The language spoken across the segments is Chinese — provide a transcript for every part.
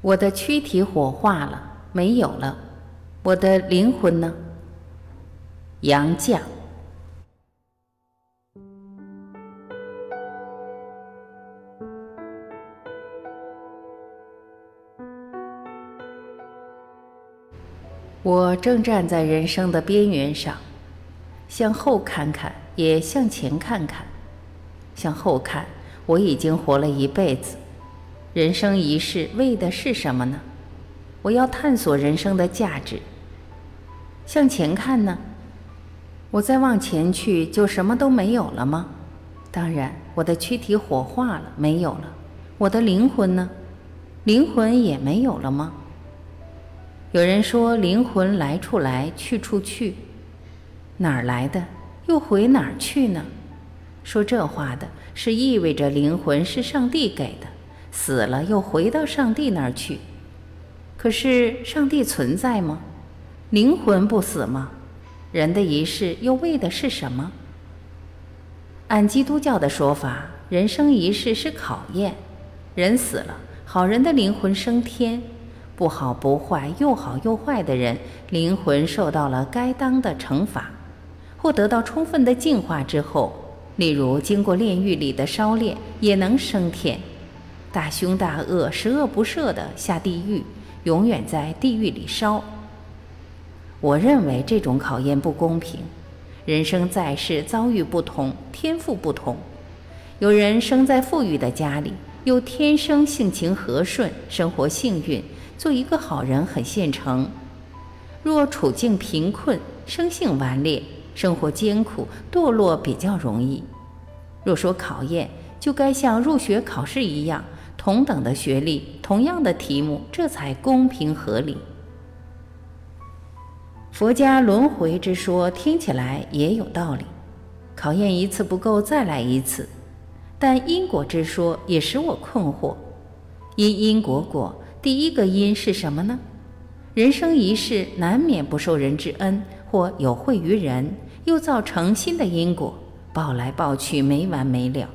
我的躯体火化了，没有了，我的灵魂呢？杨绛。我正站在人生的边缘上，向后看看，也向前看看。向后看，我已经活了一辈子。人生一世为的是什么呢？我要探索人生的价值。向前看呢？我再往前去就什么都没有了吗？当然，我的躯体火化了，没有了。我的灵魂呢？灵魂也没有了吗？有人说灵魂来处来，去处去，哪儿来的，又回哪儿去呢？说这话的是意味着灵魂是上帝给的，死了又回到上帝那儿去。可是上帝存在吗？灵魂不死吗？人的一世又为的是什么？按基督教的说法，人生一世是考验，人死了，好人的灵魂升天。不好不坏，又好又坏的人，灵魂受到了该当的惩罚，或得到充分的净化之后，例如经过炼狱里的烧炼，也能升天。大凶大恶、十恶不赦的下地狱，永远在地狱里烧。我认为这种考验不公平。人生在世，遭遇不同，天赋不同。有人生在富裕的家里，又天生性情和顺，生活幸运。做一个好人很现成，若处境贫困、生性顽劣、生活艰苦、堕落比较容易。若说考验，就该像入学考试一样，同等的学历、同样的题目，这才公平合理。佛家轮回之说听起来也有道理，考验一次不够，再来一次。但因果之说也使我困惑，因因果果。第一个因是什么呢？人生一世难免不受人之恩，或有惠于人，又造成新的因果，报来报去没完没了。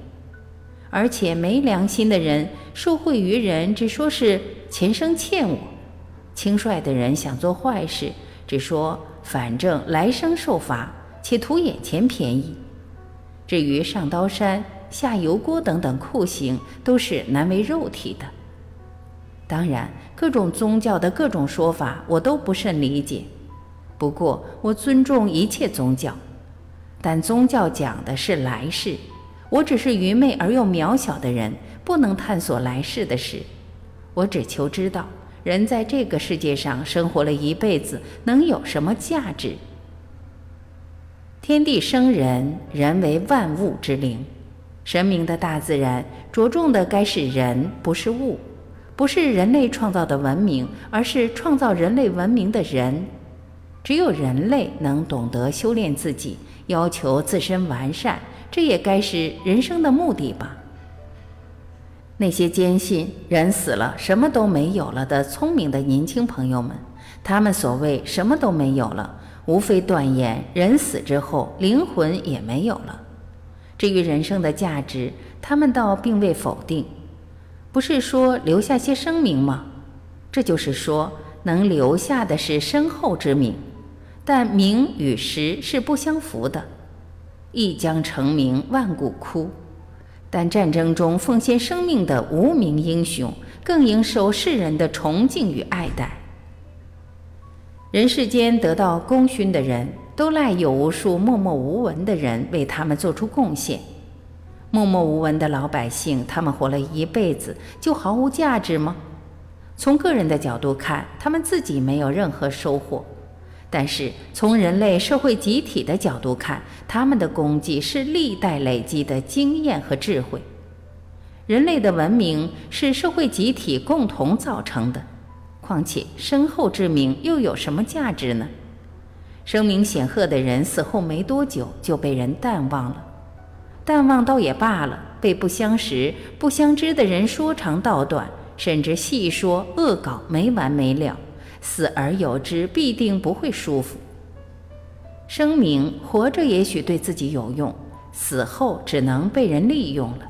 而且没良心的人受惠于人，只说是前生欠我；轻率的人想做坏事，只说反正来生受罚，且图眼前便宜。至于上刀山、下油锅等等酷刑，都是难为肉体的。当然，各种宗教的各种说法我都不甚理解。不过，我尊重一切宗教。但宗教讲的是来世，我只是愚昧而又渺小的人，不能探索来世的事。我只求知道，人在这个世界上生活了一辈子，能有什么价值？天地生人，人为万物之灵。神明的大自然着重的该是人，不是物。不是人类创造的文明，而是创造人类文明的人。只有人类能懂得修炼自己，要求自身完善，这也该是人生的目的吧。那些坚信人死了什么都没有了的聪明的年轻朋友们，他们所谓什么都没有了，无非断言人死之后灵魂也没有了。至于人生的价值，他们倒并未否定。不是说留下些声名吗？这就是说，能留下的是身后之名，但名与实是不相符的。一将成名，万古枯。但战争中奉献生命的无名英雄，更应受世人的崇敬与爱戴。人世间得到功勋的人，都赖有无数默默无闻的人为他们做出贡献。默默无闻的老百姓，他们活了一辈子就毫无价值吗？从个人的角度看，他们自己没有任何收获；但是从人类社会集体的角度看，他们的功绩是历代累积的经验和智慧。人类的文明是社会集体共同造成的，况且身后之名又有什么价值呢？声名显赫的人死后没多久就被人淡忘了。淡忘倒也罢了，被不相识、不相知的人说长道短，甚至细说恶搞，没完没了。死而有之，必定不会舒服。声明活着也许对自己有用，死后只能被人利用了。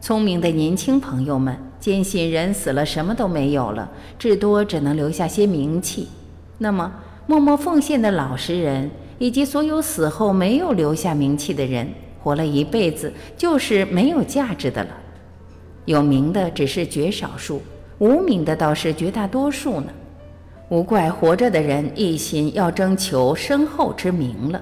聪明的年轻朋友们，坚信人死了什么都没有了，至多只能留下些名气。那么，默默奉献的老实人，以及所有死后没有留下名气的人，活了一辈子就是没有价值的了。有名的只是绝少数，无名的倒是绝大多数呢。无怪活着的人一心要征求身后之名了。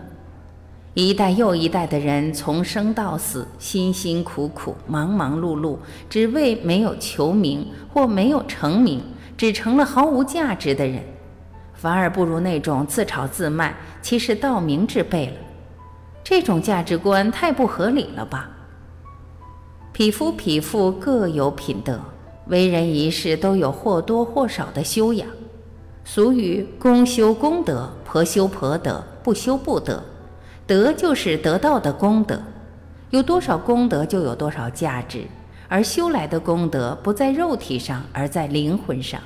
一代又一代的人从生到死，辛辛苦苦、忙忙碌碌，只为没有求名或没有成名，只成了毫无价值的人，反而不如那种自炒自卖、其实道名之辈了。这种价值观太不合理了吧？匹夫匹妇各有品德，为人一世都有或多或少的修养。俗语“公修公德，婆修婆德，不修不得”。德就是得到的功德，有多少功德就有多少价值，而修来的功德不在肉体上，而在灵魂上。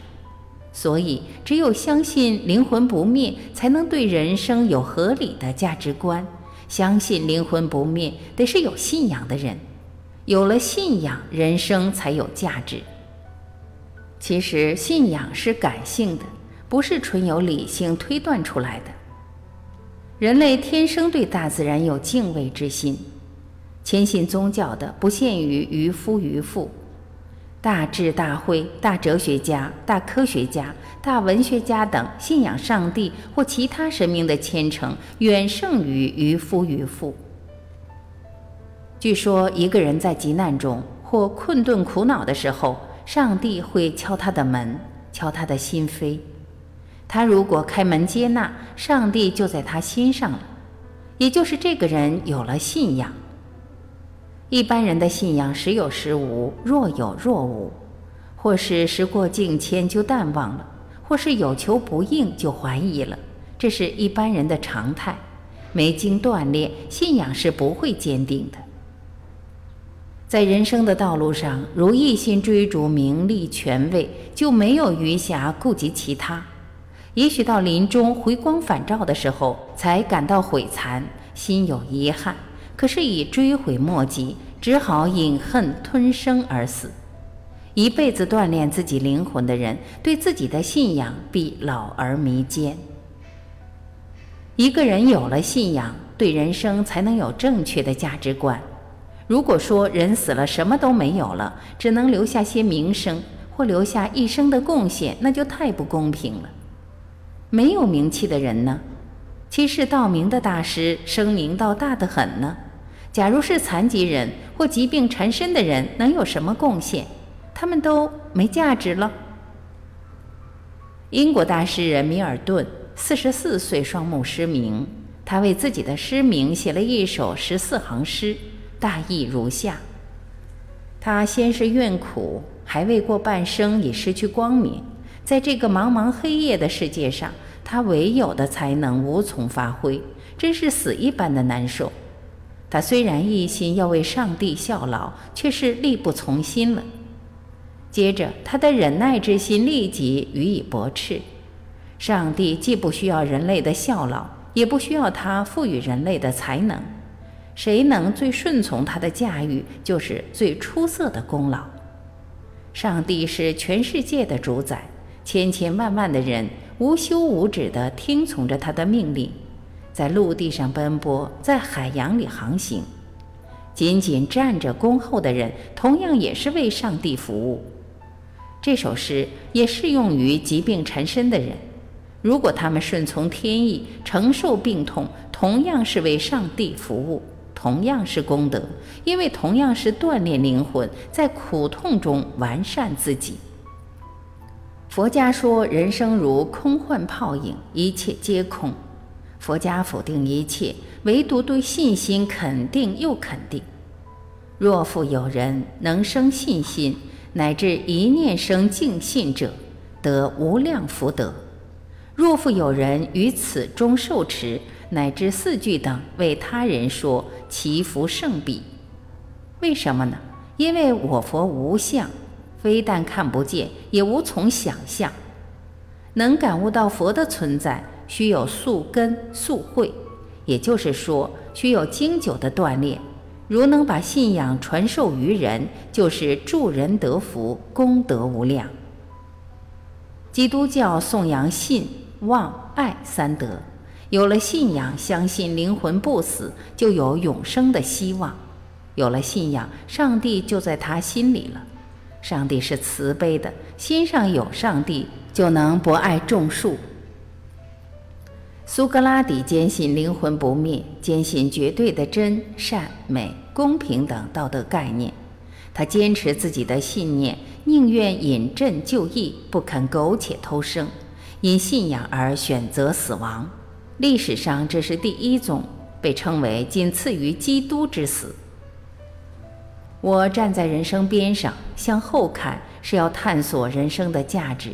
所以，只有相信灵魂不灭，才能对人生有合理的价值观。相信灵魂不灭，得是有信仰的人。有了信仰，人生才有价值。其实，信仰是感性的，不是纯由理性推断出来的。人类天生对大自然有敬畏之心，谦信宗教的不限于渔夫渔妇，大智大慧、大哲学家、大科学家、大文学家等信仰上帝或其他神明的虔诚远胜于渔夫渔妇。据说一个人在急难中或困顿苦恼的时候，上帝会敲他的门，敲他的心扉。他如果开门接纳，上帝就在他心上了，也就是这个人有了信仰。一般人的信仰时有时无，若有若无，或是时过境迁就淡忘了，或是有求不应就怀疑了，这是一般人的常态。没经锻炼，信仰是不会坚定的。在人生的道路上，如一心追逐名利权位，就没有余暇顾及其他。也许到临终回光返照的时候，才感到悔惭，心有遗憾。可是已追悔莫及，只好饮恨吞声而死。一辈子锻炼自己灵魂的人，对自己的信仰必老而弥坚。一个人有了信仰，对人生才能有正确的价值观。如果说人死了什么都没有了，只能留下些名声或留下一生的贡献，那就太不公平了。没有名气的人呢？其实道明的大师声名倒大得很呢。假如是残疾人或疾病缠身的人，能有什么贡献？他们都没价值了。英国大诗人米尔顿四十四岁双目失明，他为自己的失明写了一首十四行诗，大意如下：他先是怨苦，还未过半生，已失去光明。在这个茫茫黑夜的世界上，他唯有的才能无从发挥，真是死一般的难受。他虽然一心要为上帝效劳，却是力不从心了。接着，他的忍耐之心立即予以驳斥。上帝既不需要人类的效劳，也不需要他赋予人类的才能。谁能最顺从他的驾驭，就是最出色的功劳。上帝是全世界的主宰。千千万万的人无休无止地听从着他的命令，在陆地上奔波，在海洋里航行。仅仅站着恭候的人，同样也是为上帝服务。这首诗也适用于疾病缠身的人。如果他们顺从天意，承受病痛，同样是为上帝服务，同样是功德，因为同样是锻炼灵魂，在苦痛中完善自己。佛家说人生如空幻泡影，一切皆空。佛家否定一切，唯独对信心肯定又肯定。若复有人能生信心，乃至一念生净信者，得无量福德。若复有人于此中受持，乃至四句等为他人说，其福胜彼。为什么呢？因为我佛无相。非但看不见，也无从想象。能感悟到佛的存在，需有素根、素慧，也就是说，需有经久的锻炼。如能把信仰传授于人，就是助人得福，功德无量。基督教颂扬信、望、爱三德，有了信仰，相信灵魂不死，就有永生的希望；有了信仰，上帝就在他心里了。上帝是慈悲的，心上有上帝，就能博爱种树。苏格拉底坚信灵魂不灭，坚信绝对的真善美、公平等道德概念。他坚持自己的信念，宁愿饮鸩就义，不肯苟且偷生，因信仰而选择死亡。历史上这是第一宗，被称为仅次于基督之死。我站在人生边上，向后看，是要探索人生的价值。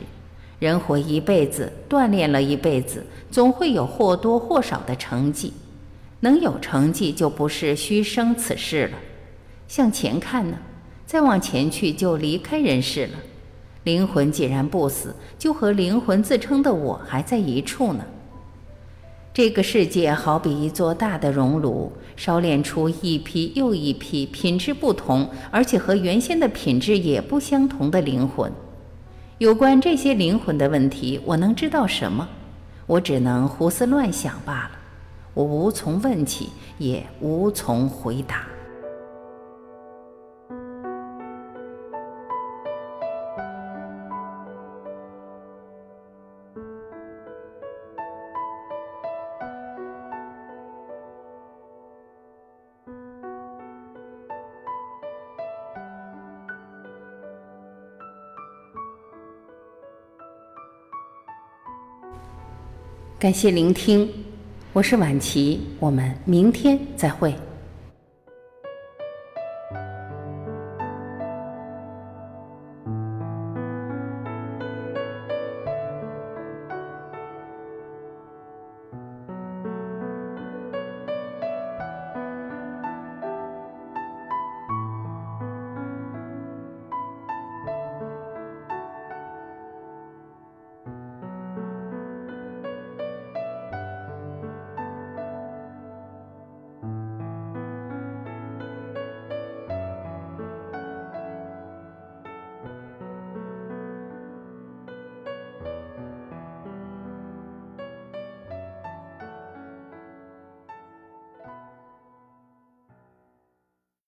人活一辈子，锻炼了一辈子，总会有或多或少的成绩。能有成绩，就不是虚生此世了。向前看呢，再往前去就离开人世了。灵魂既然不死，就和灵魂自称的我还在一处呢。这个世界好比一座大的熔炉，烧炼出一批又一批品质不同，而且和原先的品质也不相同的灵魂。有关这些灵魂的问题，我能知道什么？我只能胡思乱想罢了。我无从问起，也无从回答。感谢聆听，我是晚琪，我们明天再会。